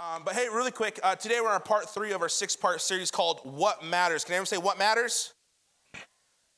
Um, but hey, really quick, uh, today we're on part three of our six part series called What Matters. Can anyone say what matters?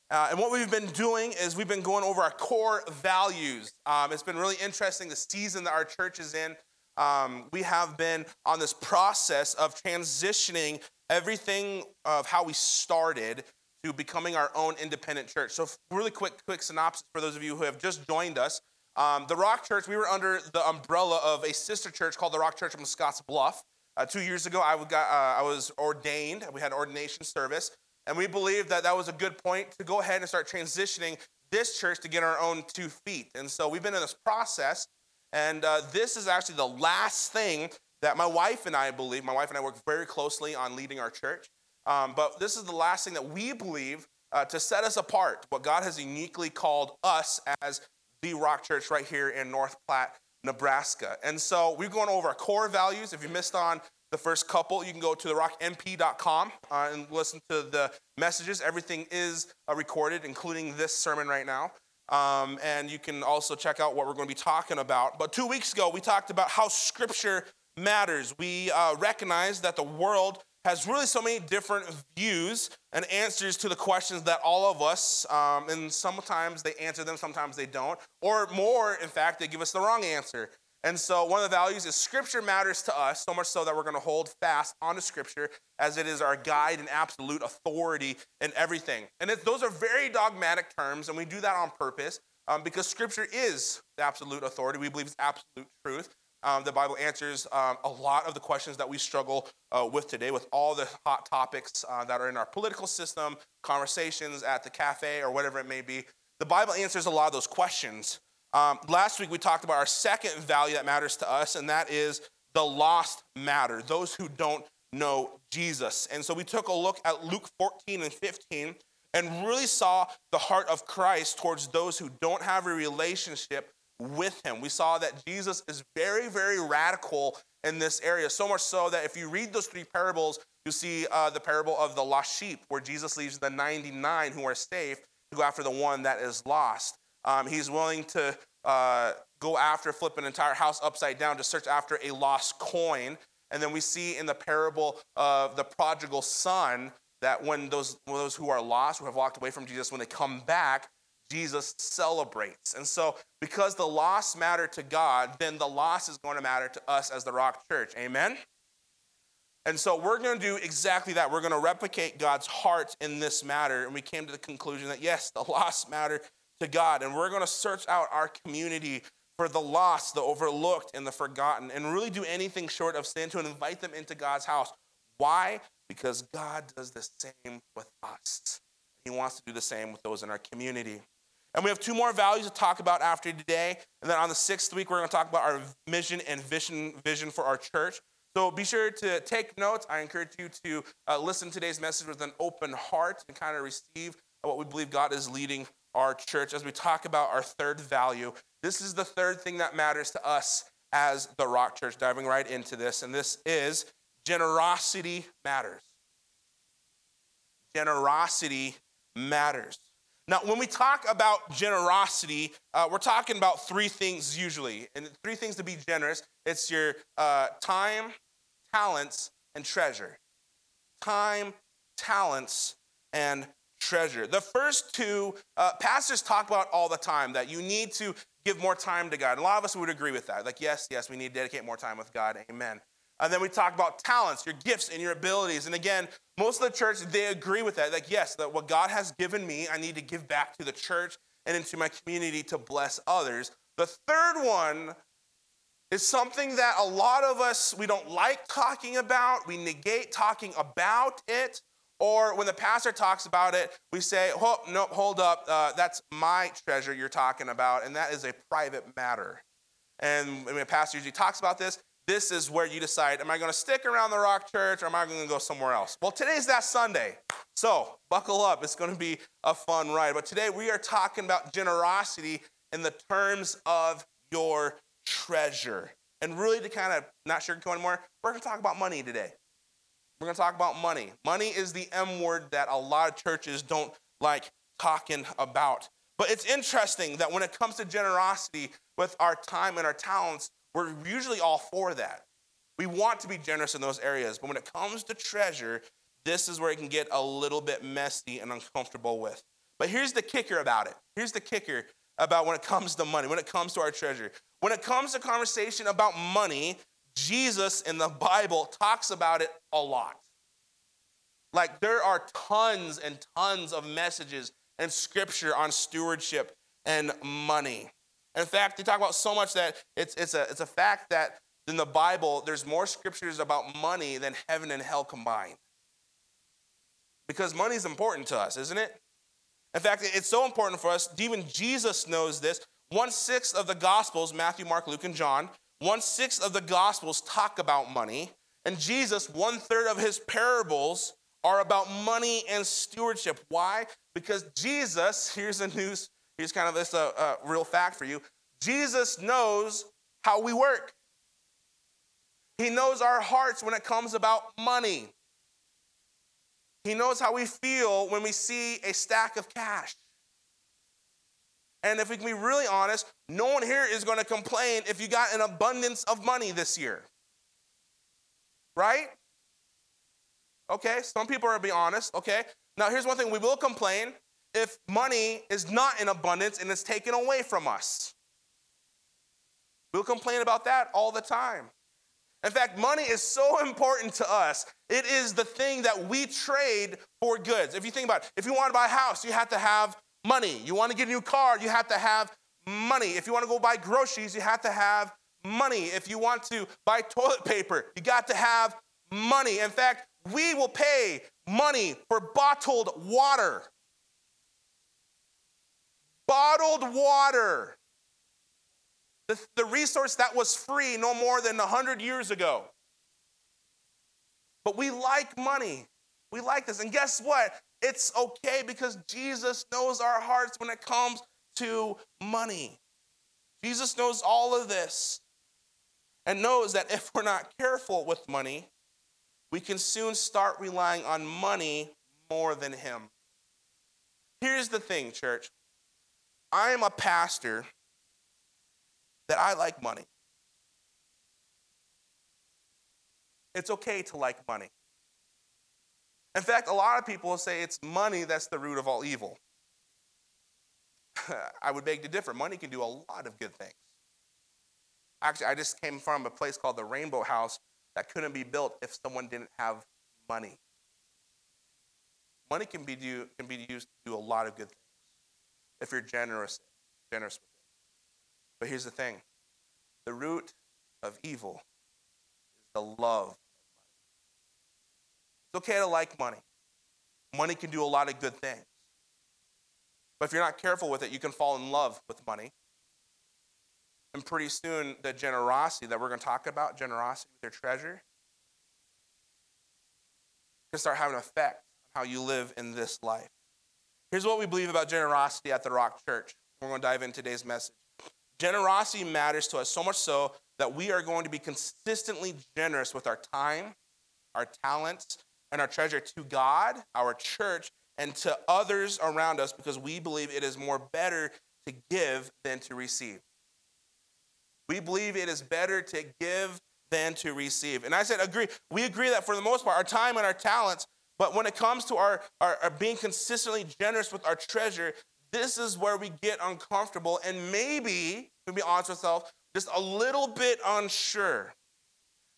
Uh, and what we've been doing is we've been going over our core values. Um, it's been really interesting the season that our church is in. Um, we have been on this process of transitioning everything of how we started to becoming our own independent church. So, really quick, quick synopsis for those of you who have just joined us. Um, the Rock Church, we were under the umbrella of a sister church called the Rock Church from Scotts Bluff. Uh, two years ago, I, got, uh, I was ordained. We had ordination service. And we believed that that was a good point to go ahead and start transitioning this church to get our own two feet. And so we've been in this process. And uh, this is actually the last thing that my wife and I believe. My wife and I work very closely on leading our church. Um, but this is the last thing that we believe uh, to set us apart, what God has uniquely called us as the Rock Church right here in North Platte, Nebraska. And so we've gone over our core values. If you missed on the first couple, you can go to therockmp.com uh, and listen to the messages. Everything is uh, recorded, including this sermon right now. Um, and you can also check out what we're going to be talking about. But two weeks ago, we talked about how Scripture matters. We uh, recognize that the world has really so many different views and answers to the questions that all of us, um, and sometimes they answer them, sometimes they don't, or more, in fact, they give us the wrong answer. And so, one of the values is Scripture matters to us, so much so that we're going to hold fast onto Scripture as it is our guide and absolute authority in everything. And it, those are very dogmatic terms, and we do that on purpose um, because Scripture is the absolute authority. We believe it's absolute truth. Um, the Bible answers um, a lot of the questions that we struggle uh, with today, with all the hot topics uh, that are in our political system, conversations at the cafe, or whatever it may be. The Bible answers a lot of those questions. Um, last week, we talked about our second value that matters to us, and that is the lost matter, those who don't know Jesus. And so we took a look at Luke 14 and 15 and really saw the heart of Christ towards those who don't have a relationship with him. We saw that Jesus is very, very radical in this area, so much so that if you read those three parables, you see uh, the parable of the lost sheep, where Jesus leaves the 99 who are safe to go after the one that is lost. Um, he's willing to uh, go after, flip an entire house upside down to search after a lost coin. And then we see in the parable of the prodigal son that when those, when those who are lost, who have walked away from Jesus, when they come back, Jesus celebrates. And so, because the loss matter to God, then the loss is going to matter to us as the Rock Church. Amen? And so, we're going to do exactly that. We're going to replicate God's heart in this matter. And we came to the conclusion that, yes, the loss matter to God. And we're going to search out our community for the lost, the overlooked, and the forgotten, and really do anything short of sin to invite them into God's house. Why? Because God does the same with us. He wants to do the same with those in our community. And we have two more values to talk about after today. And then on the sixth week, we're going to talk about our mission and vision, vision for our church. So be sure to take notes. I encourage you to uh, listen to today's message with an open heart and kind of receive what we believe God is leading our church as we talk about our third value. This is the third thing that matters to us as the Rock Church, diving right into this. And this is generosity matters. Generosity matters. Now, when we talk about generosity, uh, we're talking about three things usually. And three things to be generous it's your uh, time, talents, and treasure. Time, talents, and treasure. The first two, uh, pastors talk about all the time that you need to give more time to God. A lot of us would agree with that. Like, yes, yes, we need to dedicate more time with God. Amen. And then we talk about talents, your gifts, and your abilities. And again, most of the church, they agree with that. Like, yes, that what God has given me, I need to give back to the church and into my community to bless others. The third one is something that a lot of us, we don't like talking about. We negate talking about it. Or when the pastor talks about it, we say, oh, no, hold up, uh, that's my treasure you're talking about, and that is a private matter. And when a pastor usually talks about this, this is where you decide am I going to stick around the Rock Church or am I going to go somewhere else? Well, today's that Sunday. So buckle up. It's going to be a fun ride. But today we are talking about generosity in the terms of your treasure. And really, to kind of not sugarcoat anymore, we're going to talk about money today. We're going to talk about money. Money is the M word that a lot of churches don't like talking about. But it's interesting that when it comes to generosity with our time and our talents, we're usually all for that. We want to be generous in those areas, but when it comes to treasure, this is where it can get a little bit messy and uncomfortable with. But here's the kicker about it. Here's the kicker about when it comes to money, when it comes to our treasure. When it comes to conversation about money, Jesus in the Bible talks about it a lot. Like there are tons and tons of messages and scripture on stewardship and money. In fact, they talk about so much that it's, it's, a, it's a fact that in the Bible, there's more scriptures about money than heaven and hell combined. Because money is important to us, isn't it? In fact, it's so important for us, even Jesus knows this. One sixth of the Gospels, Matthew, Mark, Luke, and John, one sixth of the Gospels talk about money. And Jesus, one third of his parables are about money and stewardship. Why? Because Jesus, here's a news, here's kind of this a uh, uh, real fact for you. Jesus knows how we work. He knows our hearts when it comes about money. He knows how we feel when we see a stack of cash. And if we can be really honest, no one here is going to complain if you got an abundance of money this year. Right? Okay, some people are be honest. Okay, now here's one thing we will complain if money is not in abundance and it's taken away from us. We'll complain about that all the time. In fact, money is so important to us. It is the thing that we trade for goods. If you think about it, if you want to buy a house, you have to have money. You want to get a new car, you have to have money. If you want to go buy groceries, you have to have money. If you want to buy toilet paper, you got to have money. In fact, we will pay money for bottled water. Bottled water the, the resource that was free no more than 100 years ago. But we like money. We like this. And guess what? It's okay because Jesus knows our hearts when it comes to money. Jesus knows all of this and knows that if we're not careful with money, we can soon start relying on money more than Him. Here's the thing, church I am a pastor that I like money. It's okay to like money. In fact, a lot of people say it's money that's the root of all evil. I would beg to differ. Money can do a lot of good things. Actually, I just came from a place called the Rainbow House that couldn't be built if someone didn't have money. Money can be, do, can be used to do a lot of good things if you're generous, generous with it. but here's the thing the root of evil is the love. It's okay to like money. Money can do a lot of good things. But if you're not careful with it, you can fall in love with money. And pretty soon, the generosity that we're going to talk about, generosity with your treasure, can start having an effect on how you live in this life. Here's what we believe about generosity at the Rock Church. We're going to dive into today's message. Generosity matters to us so much so that we are going to be consistently generous with our time, our talents, and our treasure to God, our church, and to others around us because we believe it is more better to give than to receive. We believe it is better to give than to receive. And I said, agree. We agree that for the most part, our time and our talents, but when it comes to our, our, our being consistently generous with our treasure, this is where we get uncomfortable and maybe, to be honest with ourselves, just a little bit unsure.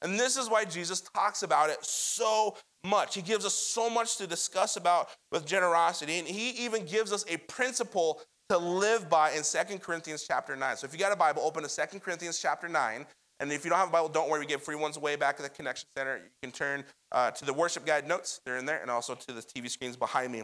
And this is why Jesus talks about it so much. He gives us so much to discuss about with generosity. And he even gives us a principle to live by in Second Corinthians chapter 9. So if you got a Bible, open to Second Corinthians chapter 9. And if you don't have a Bible, don't worry, we give free ones way back at the Connection Center. You can turn uh, to the worship guide notes, they're in there, and also to the TV screens behind me.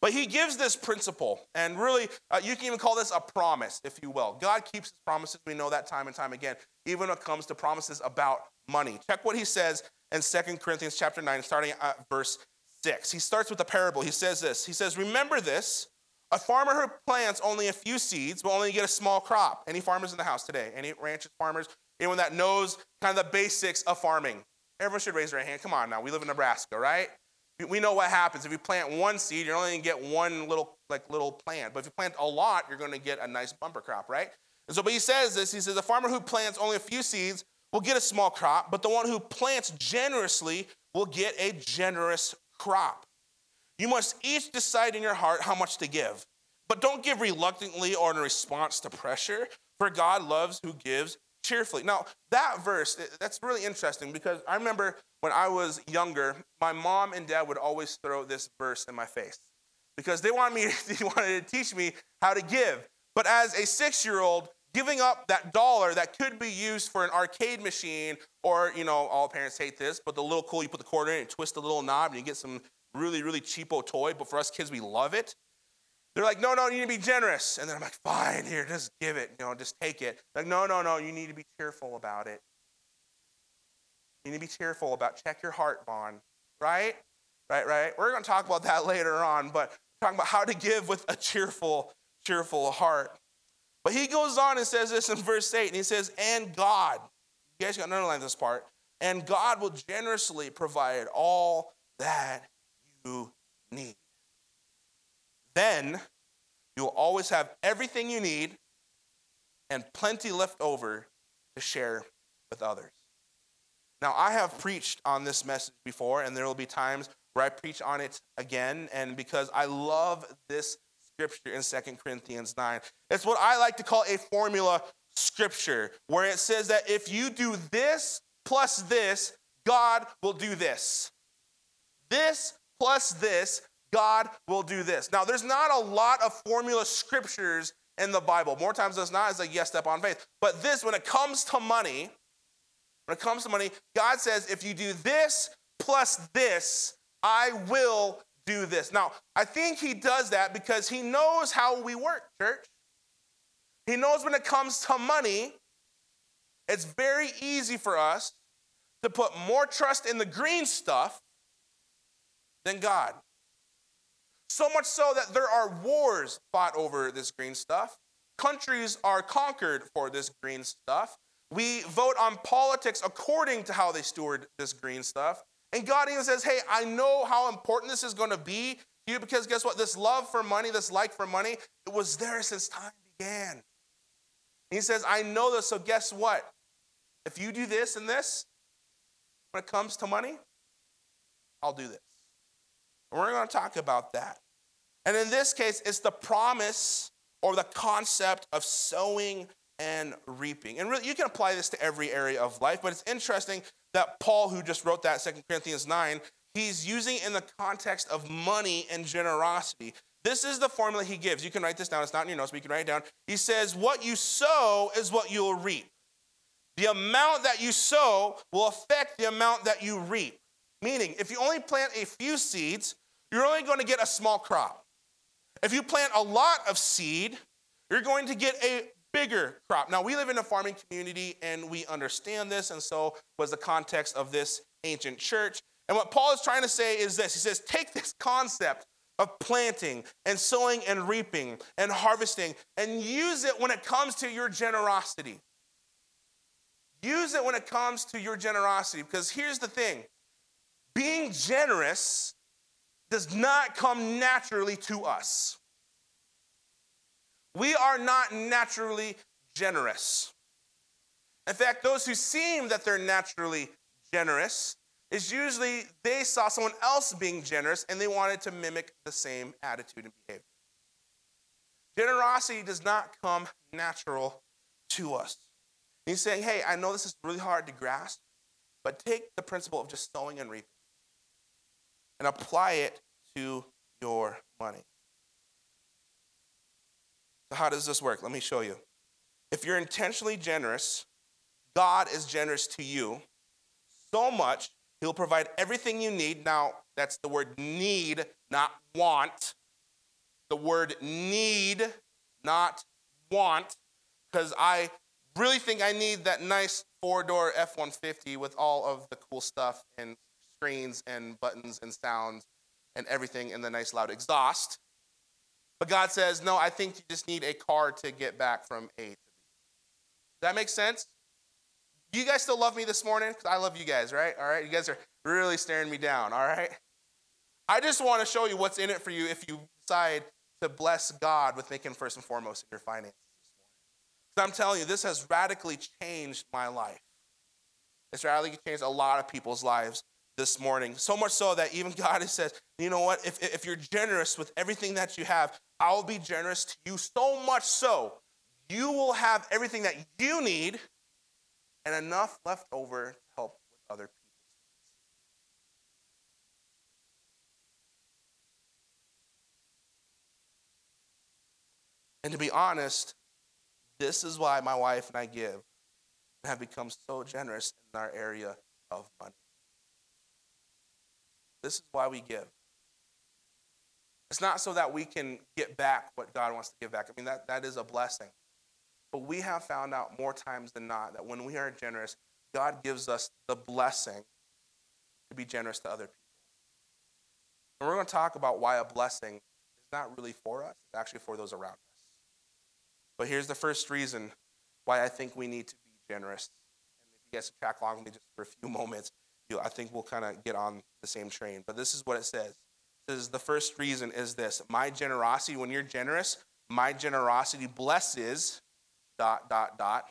But he gives this principle, and really, uh, you can even call this a promise, if you will. God keeps his promises. We know that time and time again, even when it comes to promises about money. Check what he says in 2 Corinthians chapter 9, starting at verse 6. He starts with a parable. He says this He says, Remember this a farmer who plants only a few seeds will only get a small crop. Any farmers in the house today? Any ranches, farmers? Anyone that knows kind of the basics of farming? Everyone should raise their hand. Come on now, we live in Nebraska, right? we know what happens. If you plant one seed, you're only going to get one little like little plant. But if you plant a lot, you're going to get a nice bumper crop, right? And so, but he says this. He says, a farmer who plants only a few seeds will get a small crop, but the one who plants generously will get a generous crop. You must each decide in your heart how much to give. But don't give reluctantly or in response to pressure, for God loves who gives cheerfully. Now, that verse, that's really interesting because I remember when I was younger, my mom and dad would always throw this verse in my face because they wanted me they wanted to teach me how to give. But as a 6-year-old, giving up that dollar that could be used for an arcade machine or, you know, all parents hate this, but the little cool you put the quarter in and twist the little knob and you get some really really cheapo toy, but for us kids we love it. They're like, no, no, you need to be generous. And then I'm like, fine, here, just give it, you know, just take it. Like, no, no, no, you need to be cheerful about it. You need to be cheerful about check your heart bond, right? Right, right. We're going to talk about that later on, but talking about how to give with a cheerful, cheerful heart. But he goes on and says this in verse 8, and he says, and God, you guys got to underline this part, and God will generously provide all that you need then you will always have everything you need and plenty left over to share with others. Now, I have preached on this message before, and there will be times where I preach on it again. And because I love this scripture in Second Corinthians 9, it's what I like to call a formula scripture, where it says that if you do this plus this, God will do this. This plus this, God will do this. Now, there's not a lot of formula scriptures in the Bible. More times than not, it's like, yes, step on faith. But this, when it comes to money, when it comes to money, God says, if you do this plus this, I will do this. Now, I think he does that because he knows how we work, church. He knows when it comes to money, it's very easy for us to put more trust in the green stuff than God. So much so that there are wars fought over this green stuff. Countries are conquered for this green stuff. We vote on politics according to how they steward this green stuff. And God even says, Hey, I know how important this is going to be to you because guess what? This love for money, this like for money, it was there since time began. And he says, I know this, so guess what? If you do this and this, when it comes to money, I'll do this. And we're going to talk about that. And in this case, it's the promise or the concept of sowing and reaping. And really, you can apply this to every area of life, but it's interesting that Paul, who just wrote that, 2 Corinthians 9, he's using in the context of money and generosity. This is the formula he gives. You can write this down. It's not in your notes, but you can write it down. He says, What you sow is what you'll reap. The amount that you sow will affect the amount that you reap. Meaning, if you only plant a few seeds, you're only going to get a small crop. If you plant a lot of seed, you're going to get a bigger crop. Now, we live in a farming community and we understand this, and so was the context of this ancient church. And what Paul is trying to say is this He says, take this concept of planting and sowing and reaping and harvesting and use it when it comes to your generosity. Use it when it comes to your generosity because here's the thing being generous does not come naturally to us. We are not naturally generous. In fact, those who seem that they're naturally generous is usually they saw someone else being generous and they wanted to mimic the same attitude and behavior. Generosity does not come natural to us. And He's saying, hey, I know this is really hard to grasp, but take the principle of just sowing and reaping and apply it to your money. So, how does this work? Let me show you. If you're intentionally generous, God is generous to you so much, He'll provide everything you need. Now, that's the word need, not want. The word need, not want, because I really think I need that nice four door F 150 with all of the cool stuff and screens and buttons and sounds and everything and the nice loud exhaust. But God says, no, I think you just need a car to get back from A to B. Does that make sense? You guys still love me this morning? Because I love you guys, right? All right. You guys are really staring me down, all right? I just want to show you what's in it for you if you decide to bless God with making first and foremost in your finances. Because I'm telling you, this has radically changed my life. It's radically changed a lot of people's lives this morning. So much so that even God says, you know what? If, if you're generous with everything that you have, I'll be generous to you so much so you will have everything that you need and enough left over to help with other people. And to be honest, this is why my wife and I give and have become so generous in our area of money. This is why we give. It's not so that we can get back what God wants to give back. I mean, that, that is a blessing. But we have found out more times than not that when we are generous, God gives us the blessing to be generous to other people. And we're going to talk about why a blessing is not really for us, it's actually for those around us. But here's the first reason why I think we need to be generous. And if you guys track along with me just for a few moments, you I think we'll kind of get on the same train. But this is what it says. It says the first reason is this my generosity, when you're generous, my generosity blesses dot dot dot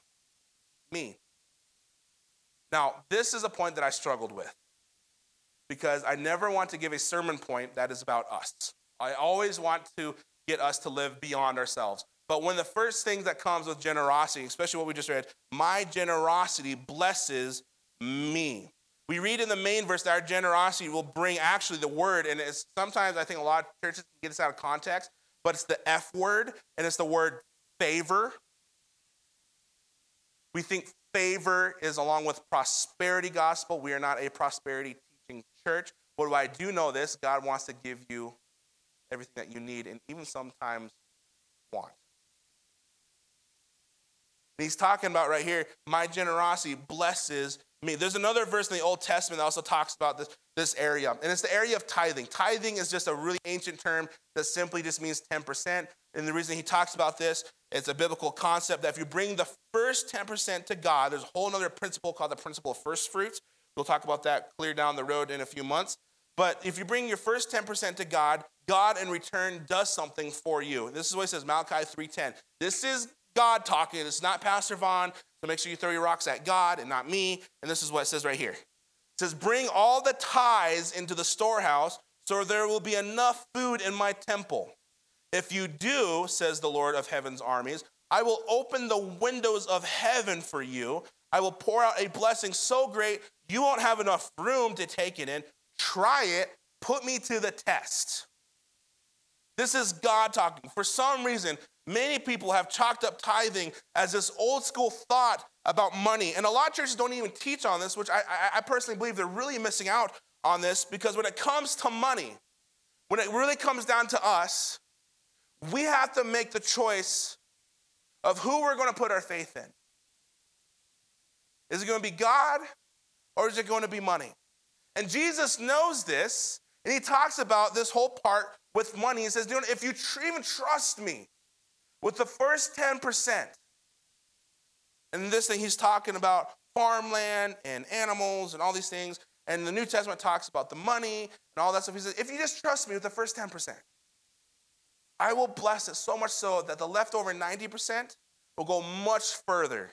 me. Now, this is a point that I struggled with because I never want to give a sermon point that is about us. I always want to get us to live beyond ourselves. But when the first thing that comes with generosity, especially what we just read, my generosity blesses me. We read in the main verse that our generosity will bring actually the word, and it's sometimes I think a lot of churches get this out of context, but it's the F word, and it's the word favor. We think favor is along with prosperity gospel. We are not a prosperity teaching church. But I do know this God wants to give you everything that you need, and even sometimes want. And he's talking about right here, my generosity blesses me. There's another verse in the Old Testament that also talks about this, this area, and it's the area of tithing. Tithing is just a really ancient term that simply just means 10%. And the reason he talks about this, it's a biblical concept that if you bring the first 10% to God, there's a whole other principle called the principle of first fruits. We'll talk about that clear down the road in a few months. But if you bring your first 10% to God, God in return does something for you. This is what it says, Malachi 3:10. This is God talking. It's not Pastor Vaughn. So make sure you throw your rocks at God and not me. And this is what it says right here. It says, Bring all the tithes into the storehouse, so there will be enough food in my temple. If you do, says the Lord of heaven's armies, I will open the windows of heaven for you. I will pour out a blessing so great you won't have enough room to take it in. Try it. Put me to the test. This is God talking. For some reason, Many people have chalked up tithing as this old school thought about money. And a lot of churches don't even teach on this, which I, I, personally believe they're really missing out on this because when it comes to money, when it really comes down to us, we have to make the choice of who we're going to put our faith in. Is it going to be God or is it going to be money? And Jesus knows this, and he talks about this whole part with money. He says, if you even trust me, with the first 10%. And this thing, he's talking about farmland and animals and all these things. And the New Testament talks about the money and all that stuff. He says, if you just trust me with the first 10%, I will bless it so much so that the leftover 90% will go much further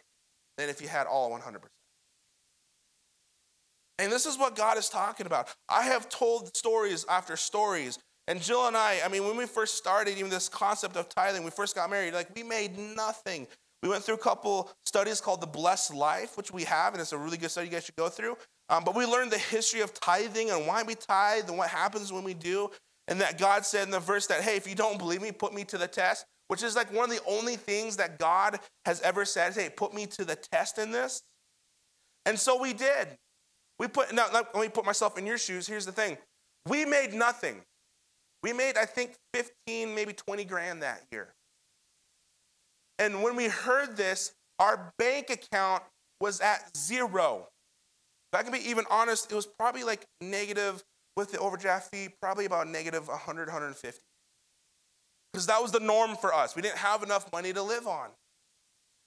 than if you had all 100%. And this is what God is talking about. I have told stories after stories and Jill and I, I mean, when we first started even this concept of tithing, we first got married, like we made nothing. We went through a couple studies called The Blessed Life, which we have, and it's a really good study you guys should go through. Um, but we learned the history of tithing and why we tithe and what happens when we do. And that God said in the verse that, hey, if you don't believe me, put me to the test, which is like one of the only things that God has ever said, hey, put me to the test in this. And so we did. We put, now, let me put myself in your shoes. Here's the thing we made nothing. We made, I think, 15, maybe 20 grand that year. And when we heard this, our bank account was at zero. If I can be even honest, it was probably like negative with the overdraft fee, probably about negative 100, 150. Because that was the norm for us. We didn't have enough money to live on.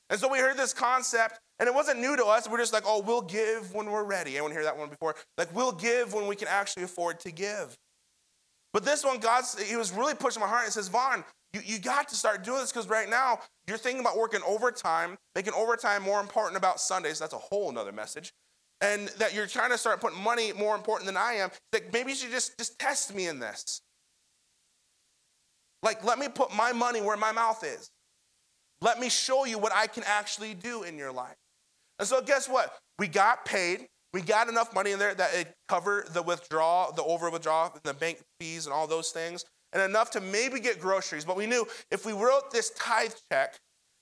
And so we heard this concept, and it wasn't new to us. We're just like, oh, we'll give when we're ready. Anyone hear that one before? Like, we'll give when we can actually afford to give. But this one, God, he was really pushing my heart and says, Vaughn, you, you got to start doing this because right now you're thinking about working overtime, making overtime more important about Sundays. That's a whole nother message. and that you're trying to start putting money more important than I am, like maybe you should just, just test me in this. Like, let me put my money where my mouth is. Let me show you what I can actually do in your life. And so, guess what? We got paid. We got enough money in there that it covered the withdrawal, the over withdrawal, the bank fees, and all those things, and enough to maybe get groceries. But we knew if we wrote this tithe check,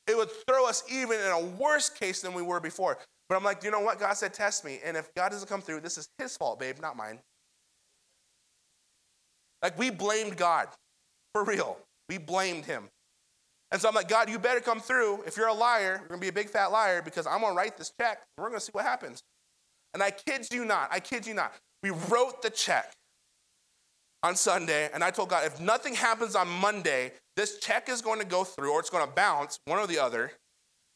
it would throw us even in a worse case than we were before. But I'm like, you know what? God said, test me. And if God doesn't come through, this is his fault, babe, not mine. Like we blamed God. For real. We blamed him. And so I'm like, God, you better come through. If you're a liar, you're gonna be a big fat liar because I'm gonna write this check. We're gonna see what happens. And I kid you not, I kid you not. We wrote the check on Sunday, and I told God, if nothing happens on Monday, this check is going to go through, or it's going to bounce, one or the other. It's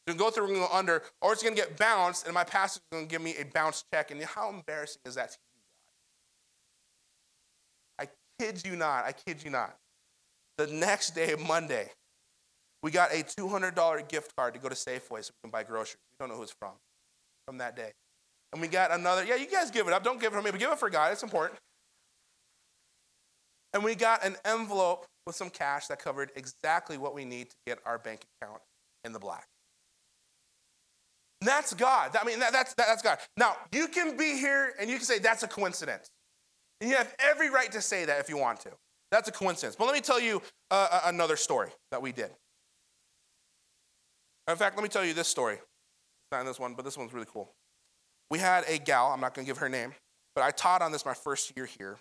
going to go through and go under, or it's going to get bounced, and my pastor's going to give me a bounce check. And how embarrassing is that to you, God? I kid you not. I kid you not. The next day, Monday, we got a $200 gift card to go to Safeway so we can buy groceries. We don't know who it's from, from that day. And we got another, yeah, you guys give it up. Don't give it for me, but give it for God. It's important. And we got an envelope with some cash that covered exactly what we need to get our bank account in the black. And that's God. I mean, that, that's, that, that's God. Now, you can be here and you can say that's a coincidence. And you have every right to say that if you want to. That's a coincidence. But let me tell you uh, another story that we did. In fact, let me tell you this story. Not in this one, but this one's really cool. We had a gal, I'm not going to give her name, but I taught on this my first year here.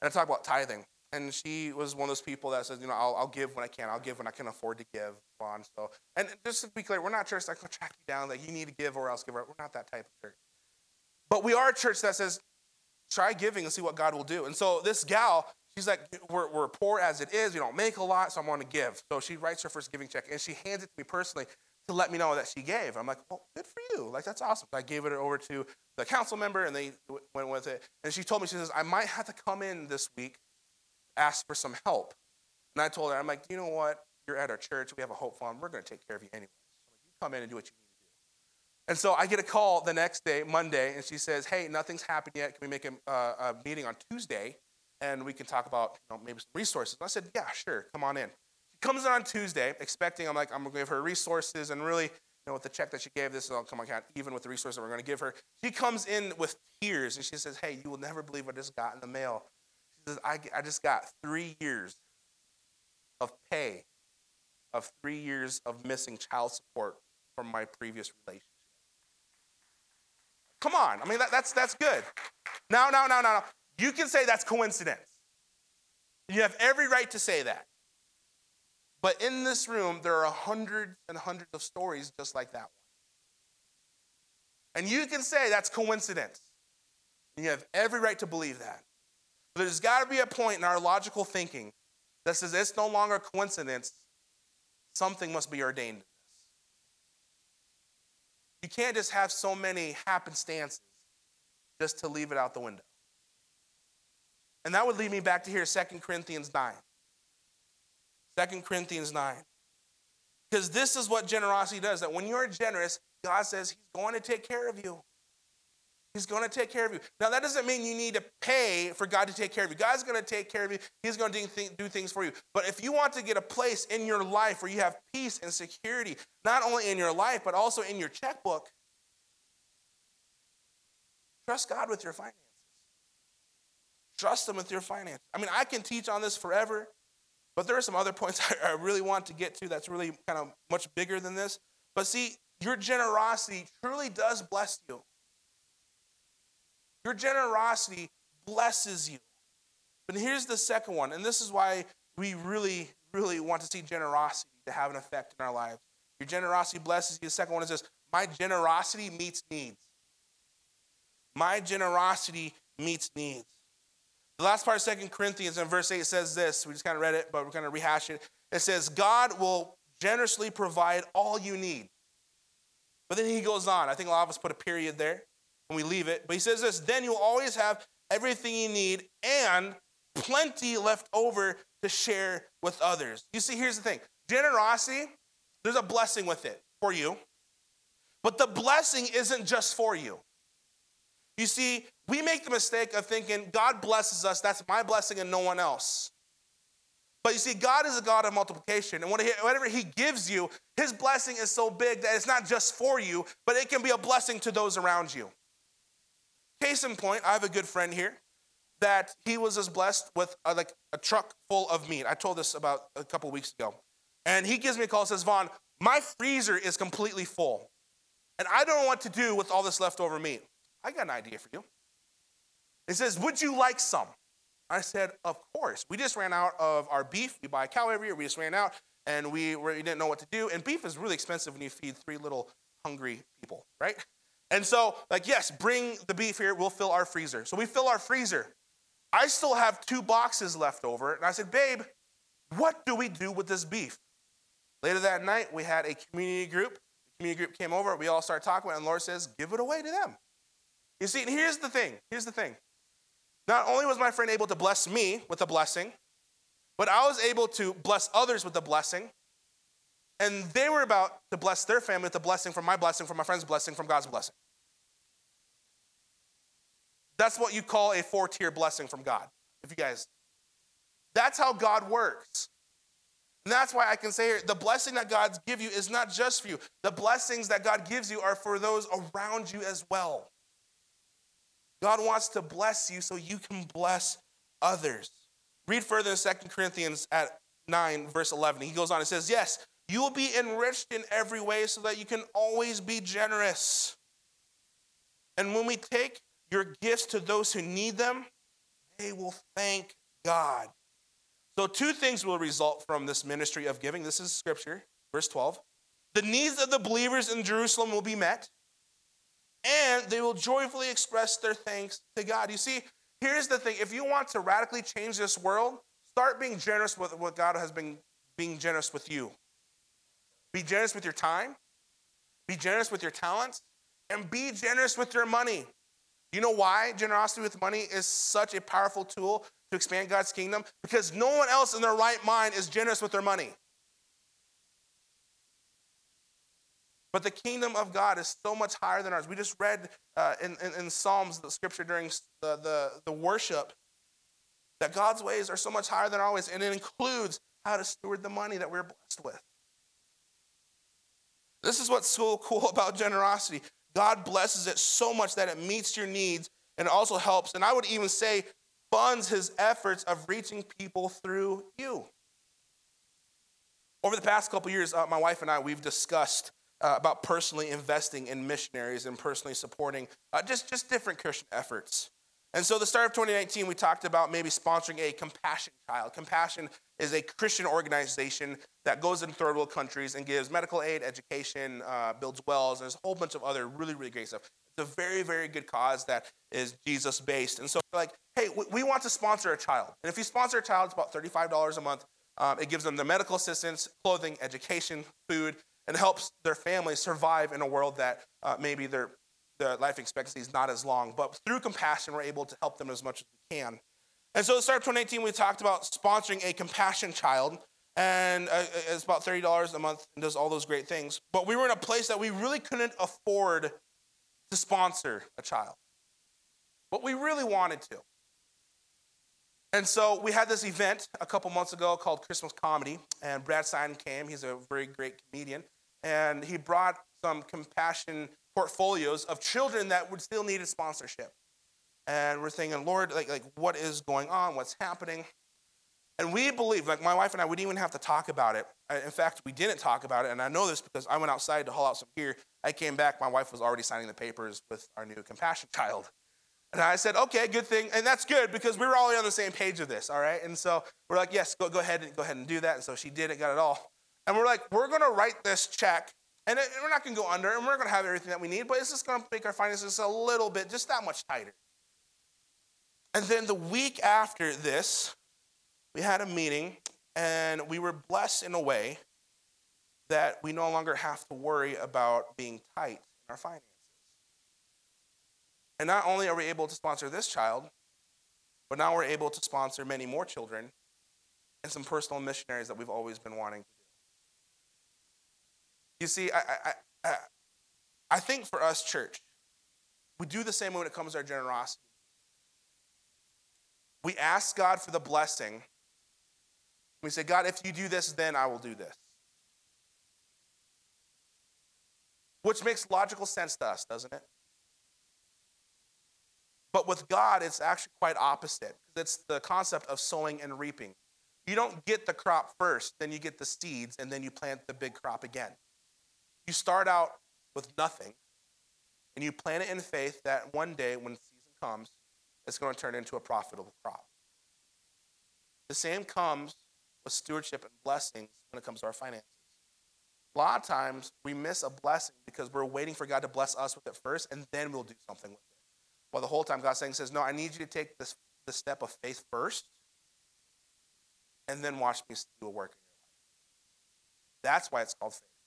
And I talked about tithing. And she was one of those people that says, you know, I'll, I'll give when I can. I'll give when I can afford to give. On so, and just to be clear, we're not church that can track you down that you need to give or else give. We're not that type of church. But we are a church that says, try giving and see what God will do. And so this gal, She's like, we're, we're poor as it is. We don't make a lot, so I want to give. So she writes her first giving check and she hands it to me personally to let me know that she gave. I'm like, well, good for you. Like, that's awesome. I gave it over to the council member and they went with it. And she told me, she says, I might have to come in this week, ask for some help. And I told her, I'm like, you know what? You're at our church. We have a hope fund. We're going to take care of you anyway. You come in and do what you need to do. And so I get a call the next day, Monday, and she says, hey, nothing's happened yet. Can we make a, uh, a meeting on Tuesday? and we can talk about you know, maybe some resources. And I said, yeah, sure, come on in. Comes in on Tuesday, expecting I'm like, I'm gonna give her resources and really, you know, with the check that she gave, this will come on account even with the resources that we're gonna give her. She comes in with tears and she says, hey, you will never believe what I just got in the mail. She says, I, I just got three years of pay of three years of missing child support from my previous relationship. Come on, I mean that, that's that's good. Now, now, now, now, you can say that's coincidence. You have every right to say that. But in this room, there are hundreds and hundreds of stories just like that one. And you can say that's coincidence. And you have every right to believe that. But there's got to be a point in our logical thinking that says it's no longer coincidence. Something must be ordained in this. You can't just have so many happenstances just to leave it out the window. And that would lead me back to here, 2 Corinthians 9. 2 Corinthians 9. Because this is what generosity does that when you're generous, God says He's going to take care of you. He's going to take care of you. Now, that doesn't mean you need to pay for God to take care of you. God's going to take care of you, He's going to do things for you. But if you want to get a place in your life where you have peace and security, not only in your life, but also in your checkbook, trust God with your finances. Trust Him with your finances. I mean, I can teach on this forever, but there are some other points I really want to get to that's really kind of much bigger than this. But see, your generosity truly does bless you. Your generosity blesses you. But here's the second one, and this is why we really, really want to see generosity to have an effect in our lives. Your generosity blesses you. The second one is this my generosity meets needs. My generosity meets needs. The last part of Second Corinthians in verse 8 says this. We just kind of read it, but we're going to rehash it. It says, God will generously provide all you need. But then he goes on. I think a lot of us put a period there when we leave it. But he says this then you'll always have everything you need and plenty left over to share with others. You see, here's the thing generosity, there's a blessing with it for you. But the blessing isn't just for you. You see, we make the mistake of thinking God blesses us, that's my blessing and no one else. But you see, God is a God of multiplication. And whatever He gives you, His blessing is so big that it's not just for you, but it can be a blessing to those around you. Case in point, I have a good friend here that he was as blessed with a, like a truck full of meat. I told this about a couple weeks ago. And he gives me a call and says, Vaughn, my freezer is completely full. And I don't know what to do with all this leftover meat. I got an idea for you. He says, Would you like some? I said, Of course. We just ran out of our beef. We buy a cow every year. We just ran out and we, we didn't know what to do. And beef is really expensive when you feed three little hungry people, right? And so, like, yes, bring the beef here. We'll fill our freezer. So we fill our freezer. I still have two boxes left over. And I said, Babe, what do we do with this beef? Later that night, we had a community group. The community group came over. We all started talking, and Lord says, Give it away to them. You see, and here's the thing here's the thing. Not only was my friend able to bless me with a blessing, but I was able to bless others with a blessing. And they were about to bless their family with a blessing from my blessing, from my friend's blessing, from God's blessing. That's what you call a four tier blessing from God. If you guys, that's how God works. And that's why I can say here the blessing that God's give you is not just for you. The blessings that God gives you are for those around you as well. God wants to bless you so you can bless others. Read further in 2 Corinthians at 9, verse 11. He goes on and says, Yes, you will be enriched in every way so that you can always be generous. And when we take your gifts to those who need them, they will thank God. So, two things will result from this ministry of giving. This is scripture, verse 12. The needs of the believers in Jerusalem will be met, and they will joyfully express their thanks to God. You see, here's the thing if you want to radically change this world, start being generous with what God has been being generous with you. Be generous with your time, be generous with your talents, and be generous with your money. You know why generosity with money is such a powerful tool to expand God's kingdom? Because no one else in their right mind is generous with their money. But the kingdom of God is so much higher than ours. We just read uh, in, in, in, Psalms, the scripture during the, the, the worship, that God's ways are so much higher than our ways, and it includes how to steward the money that we're blessed with. This is what's so cool about generosity. God blesses it so much that it meets your needs and also helps, and I would even say, funds his efforts of reaching people through you. Over the past couple years, uh, my wife and I, we've discussed uh, about personally investing in missionaries and personally supporting uh, just, just different Christian efforts. And so, the start of 2019, we talked about maybe sponsoring a Compassion Child. Compassion is a Christian organization that goes in third world countries and gives medical aid, education, uh, builds wells, and there's a whole bunch of other really, really great stuff. It's a very, very good cause that is Jesus based. And so, like, hey, we want to sponsor a child. And if you sponsor a child, it's about $35 a month. Um, it gives them the medical assistance, clothing, education, food, and helps their family survive in a world that uh, maybe their the life expectancy is not as long. But through compassion, we're able to help them as much as we can. And so, the start of 2018, we talked about sponsoring a compassion child, and uh, it's about $30 a month and does all those great things. But we were in a place that we really couldn't afford to sponsor a child, but we really wanted to. And so we had this event a couple months ago called Christmas Comedy, and Brad Stine came. He's a very great comedian, and he brought some compassion portfolios of children that would still need a sponsorship. And we're thinking, Lord, like, like what is going on? What's happening? And we believe, like my wife and I, we didn't even have to talk about it. In fact, we didn't talk about it. And I know this because I went outside to haul out some gear. I came back, my wife was already signing the papers with our new compassion child. And I said, okay, good thing. And that's good because we were all on the same page of this, all right? And so we're like, yes, go, go ahead and go ahead and do that. And so she did it, got it all. And we're like, we're gonna write this check and we're not going to go under, and we're going to have everything that we need, but it's just going to make our finances a little bit, just that much tighter. And then the week after this, we had a meeting, and we were blessed in a way that we no longer have to worry about being tight in our finances. And not only are we able to sponsor this child, but now we're able to sponsor many more children and some personal missionaries that we've always been wanting to you see, I, I, I, I think for us, church, we do the same when it comes to our generosity. We ask God for the blessing. We say, God, if you do this, then I will do this. Which makes logical sense to us, doesn't it? But with God, it's actually quite opposite. It's the concept of sowing and reaping. You don't get the crop first, then you get the seeds, and then you plant the big crop again. You start out with nothing, and you plant it in faith that one day when season comes, it's going to turn into a profitable crop. The same comes with stewardship and blessings when it comes to our finances. A lot of times we miss a blessing because we're waiting for God to bless us with it first, and then we'll do something with it. Well, the whole time God's saying says, No, I need you to take this the step of faith first, and then watch me do a work in your life. That's why it's called faith.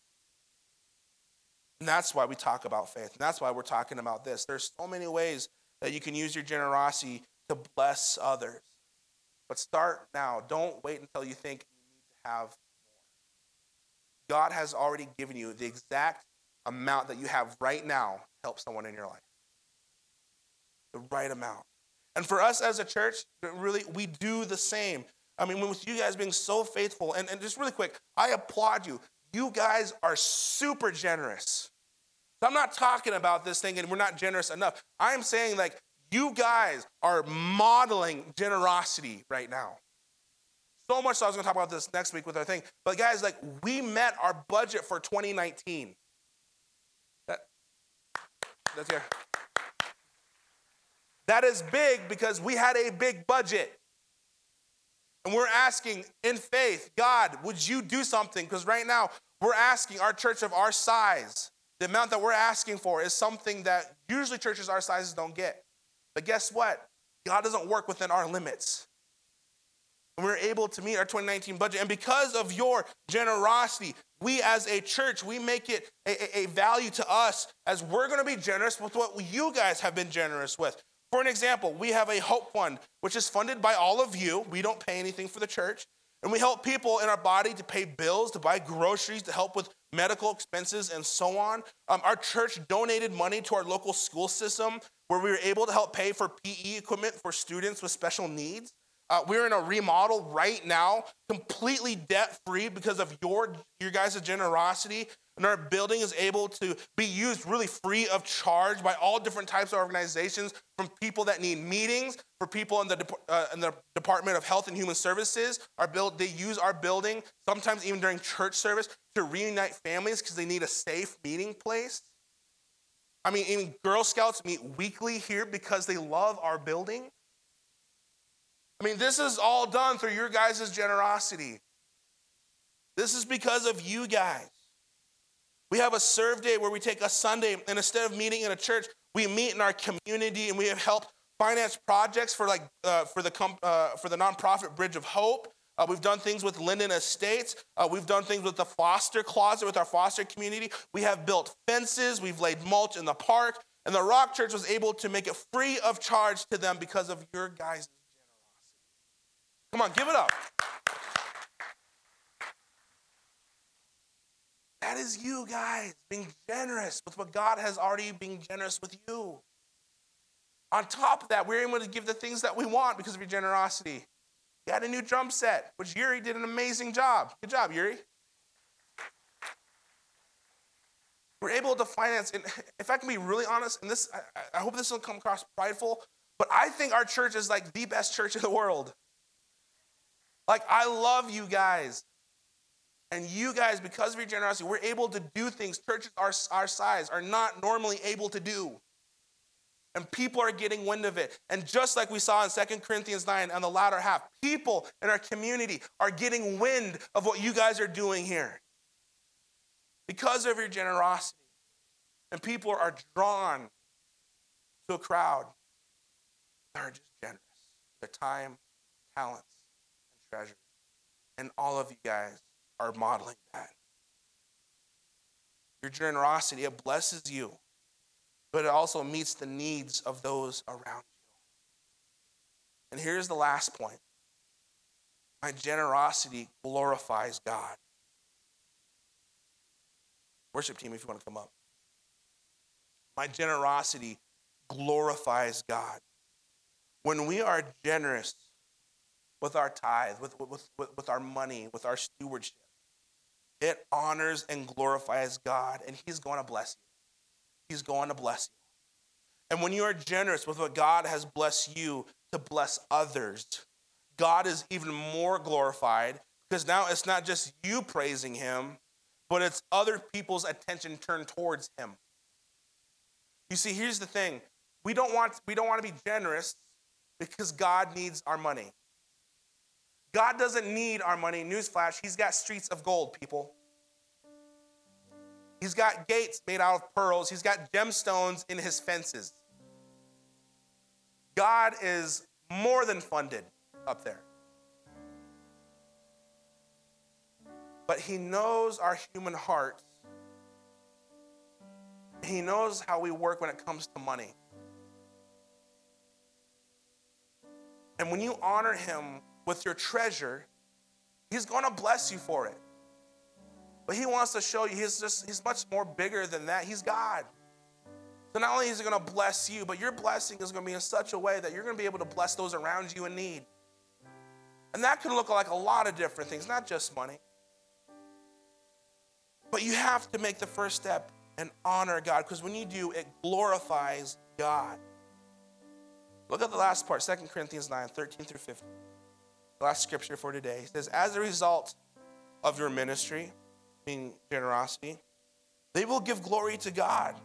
And that's why we talk about faith. And that's why we're talking about this. There's so many ways that you can use your generosity to bless others. But start now. Don't wait until you think you need to have more. God has already given you the exact amount that you have right now to help someone in your life the right amount. And for us as a church, really, we do the same. I mean, with you guys being so faithful, and, and just really quick, I applaud you. You guys are super generous. I'm not talking about this thing and we're not generous enough. I'm saying, like, you guys are modeling generosity right now. So much so I was gonna talk about this next week with our thing. But guys, like, we met our budget for 2019. That, that's here. That is big because we had a big budget. And we're asking in faith, God, would you do something? Because right now, we're asking our church of our size, the amount that we're asking for is something that usually churches our sizes don't get. But guess what? God doesn't work within our limits. And we're able to meet our 2019 budget. And because of your generosity, we as a church, we make it a, a, a value to us as we're going to be generous with what you guys have been generous with. For an example, we have a Hope Fund, which is funded by all of you. We don't pay anything for the church. And we help people in our body to pay bills, to buy groceries, to help with medical expenses, and so on. Um, our church donated money to our local school system where we were able to help pay for PE equipment for students with special needs. Uh, we're in a remodel right now, completely debt free because of your, your guys' generosity. And our building is able to be used really free of charge by all different types of organizations, from people that need meetings, for people in the, uh, in the Department of Health and Human Services. Our build, they use our building, sometimes even during church service, to reunite families because they need a safe meeting place. I mean, even Girl Scouts meet weekly here because they love our building. I mean, this is all done through your guys' generosity. This is because of you guys. We have a serve day where we take a Sunday and instead of meeting in a church, we meet in our community and we have helped finance projects for like uh, for the uh, for the nonprofit Bridge of Hope. Uh, we've done things with Linden Estates. Uh, we've done things with the foster closet with our foster community. We have built fences. We've laid mulch in the park. And the Rock Church was able to make it free of charge to them because of your guys' generosity. Come on, give it up. That is you guys being generous with what God has already been generous with you. On top of that, we're able to give the things that we want because of your generosity. You had a new drum set, which Yuri did an amazing job. Good job, Yuri. We're able to finance, and if I can be really honest, and this, I, I hope this will come across prideful, but I think our church is like the best church in the world. Like, I love you guys. And you guys, because of your generosity, we're able to do things churches our, our size are not normally able to do. And people are getting wind of it. And just like we saw in 2 Corinthians 9 on the latter half, people in our community are getting wind of what you guys are doing here because of your generosity. And people are drawn to a crowd that are just generous. Their time, talents, and treasure. And all of you guys are modeling that. Your generosity, it blesses you, but it also meets the needs of those around you. And here's the last point my generosity glorifies God. Worship team, if you want to come up. My generosity glorifies God. When we are generous with our tithe, with, with, with, with our money, with our stewardship, it honors and glorifies God, and He's going to bless you. He's going to bless you. And when you are generous with what God has blessed you to bless others, God is even more glorified because now it's not just you praising Him, but it's other people's attention turned towards Him. You see, here's the thing we don't want, we don't want to be generous because God needs our money. God doesn't need our money. Newsflash, He's got streets of gold, people. He's got gates made out of pearls. He's got gemstones in his fences. God is more than funded up there. But he knows our human hearts. He knows how we work when it comes to money. And when you honor him with your treasure, he's going to bless you for it. But he wants to show you he's just he's much more bigger than that. He's God. So not only is he going to bless you, but your blessing is going to be in such a way that you're going to be able to bless those around you in need. And that can look like a lot of different things, not just money. But you have to make the first step and honor God because when you do, it glorifies God. Look at the last part, 2 Corinthians 9, 13 through 15. Last scripture for today. It says, As a result of your ministry, meaning generosity, they will give glory to God.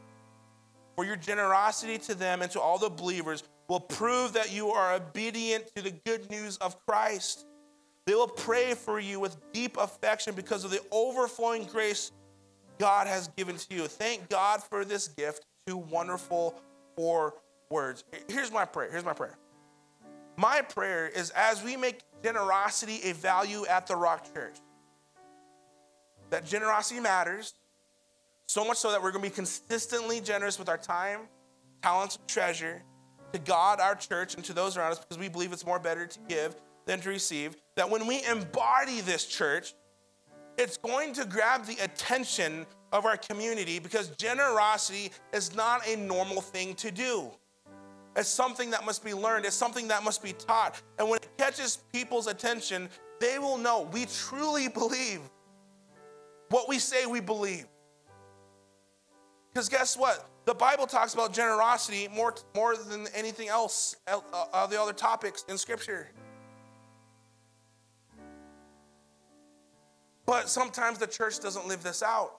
For your generosity to them and to all the believers will prove that you are obedient to the good news of Christ. They will pray for you with deep affection because of the overflowing grace God has given to you. Thank God for this gift. Too wonderful for words. Here's my prayer. Here's my prayer. My prayer is as we make generosity a value at the Rock Church, that generosity matters, so much so that we're going to be consistently generous with our time, talents, and treasure to God, our church, and to those around us because we believe it's more better to give than to receive. That when we embody this church, it's going to grab the attention of our community because generosity is not a normal thing to do. It's something that must be learned, it's something that must be taught. And when it catches people's attention, they will know we truly believe what we say we believe. Because guess what? The Bible talks about generosity more, more than anything else, uh, uh, the other topics in Scripture. But sometimes the church doesn't live this out.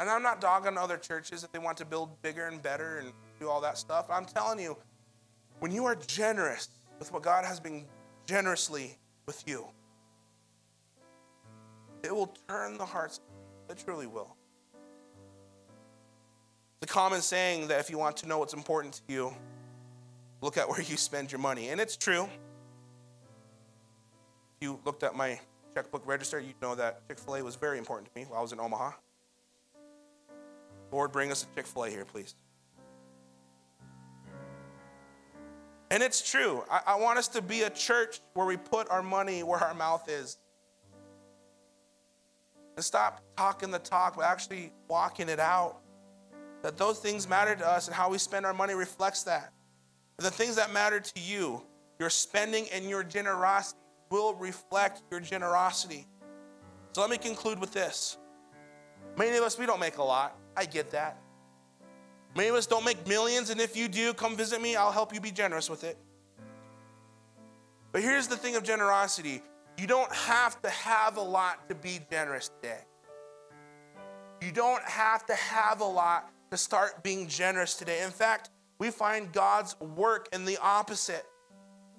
And I'm not dogging other churches if they want to build bigger and better and do all that stuff. I'm telling you, when you are generous with what God has been generously with you, it will turn the hearts. It truly will. The common saying that if you want to know what's important to you, look at where you spend your money. And it's true. If you looked at my checkbook register, you'd know that Chick fil A was very important to me while I was in Omaha. Lord, bring us a Chick fil A here, please. And it's true. I, I, want us to be a church where we put our money where our mouth is. And stop talking the talk, but actually walking it out. That those things matter to us and how we spend our money reflects that. And the things that matter to you, your spending and your generosity will reflect your generosity. So let me conclude with this. Many of us, we don't make a lot. I get that. Many of us don't make millions, and if you do, come visit me. I'll help you be generous with it. But here's the thing of generosity you don't have to have a lot to be generous today. You don't have to have a lot to start being generous today. In fact, we find God's work in the opposite.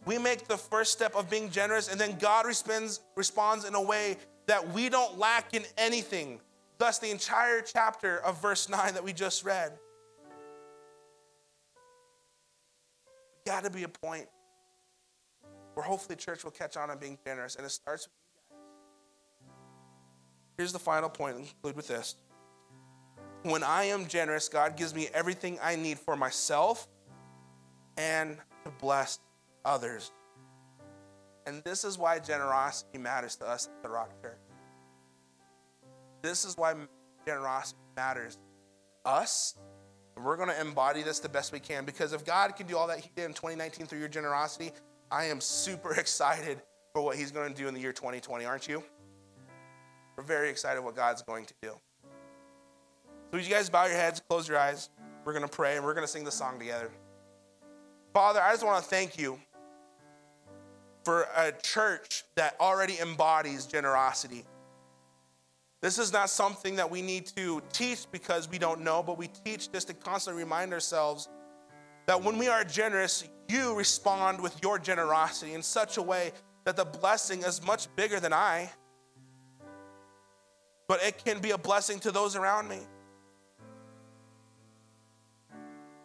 We make the first step of being generous, and then God responds, responds in a way that we don't lack in anything. Thus, the entire chapter of verse 9 that we just read. Got to be a point where hopefully church will catch on on being generous, and it starts with you guys. Here's the final point, and conclude with this. When I am generous, God gives me everything I need for myself and to bless others. And this is why generosity matters to us at the Rock Church. This is why generosity matters to us, We're going to embody this the best we can because if God can do all that He did in 2019 through your generosity, I am super excited for what He's going to do in the year 2020, aren't you? We're very excited what God's going to do. So, would you guys bow your heads, close your eyes? We're going to pray and we're going to sing the song together. Father, I just want to thank you for a church that already embodies generosity. This is not something that we need to teach because we don't know, but we teach just to constantly remind ourselves that when we are generous, you respond with your generosity in such a way that the blessing is much bigger than I, but it can be a blessing to those around me.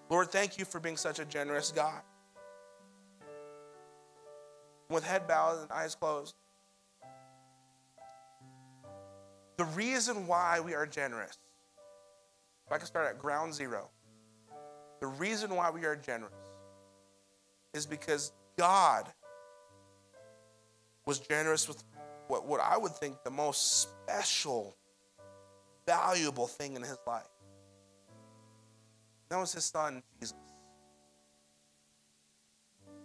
Lord, thank you for being such a generous God. With head bowed and eyes closed, The reason why we are generous, if I can start at ground zero, the reason why we are generous is because God was generous with what, what I would think the most special, valuable thing in his life. That was his son, Jesus.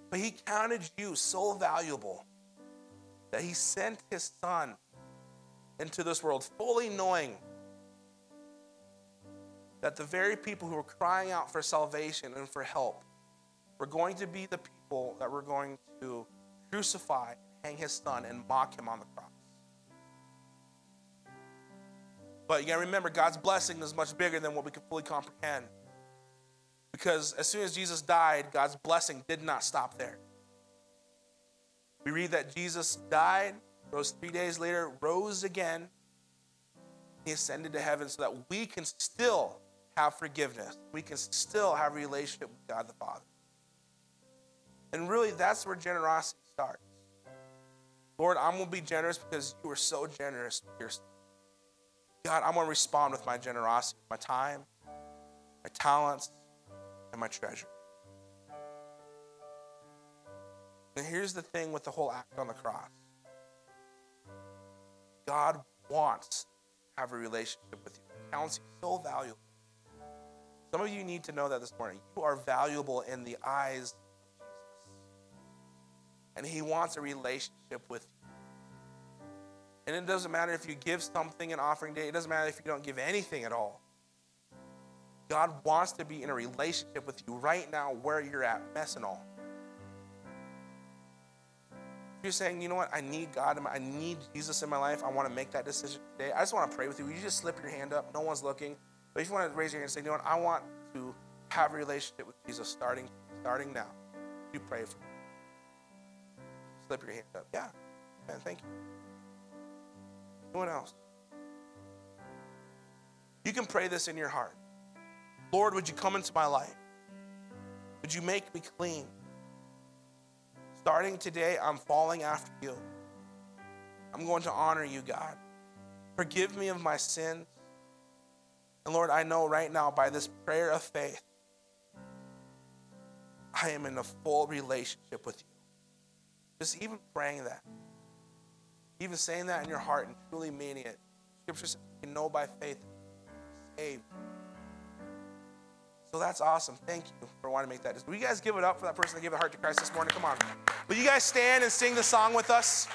But he counted you so valuable that he sent his son into this world, fully knowing that the very people who were crying out for salvation and for help were going to be the people that were going to crucify, hang his son, and mock him on the cross. But you gotta remember, God's blessing is much bigger than what we can fully comprehend. Because as soon as Jesus died, God's blessing did not stop there. We read that Jesus died, rose three days later, rose again. He ascended to heaven so that we can still have forgiveness. We can still have a relationship with God the Father. And really, that's where generosity starts. Lord, I'm going to be generous because you are so generous. God, I'm going to respond with my generosity, my time, my talents, and my treasure. And here's the thing with the whole act on the cross God wants to have a relationship with you. He counts you so valuable. Some of you need to know that this morning. You are valuable in the eyes of Jesus. And He wants a relationship with you. And it doesn't matter if you give something an offering day, it doesn't matter if you don't give anything at all. God wants to be in a relationship with you right now where you're at, mess and all you're saying, you know what, I need God, I need Jesus in my life, I want to make that decision today, I just want to pray with you. You just slip your hand up? No one's looking. But if you want to raise your hand and say, you know what, I want to have a relationship with Jesus starting, starting now. You pray for me. Slip your hand up. Yeah. Man, thank you. Anyone else? You can pray this in your heart. Lord, would you come into my life? Would you make me clean? Starting today, I'm falling after you. I'm going to honor you, God. Forgive me of my sins. And Lord, I know right now by this prayer of faith, I am in a full relationship with you. Just even praying that, even saying that in your heart and truly meaning it. Scripture says you know by faith, saved. So that's awesome. Thank you for wanting to make that. Will you guys give it up for that person that gave a heart to Christ this morning? Come on. Will you guys stand and sing the song with us?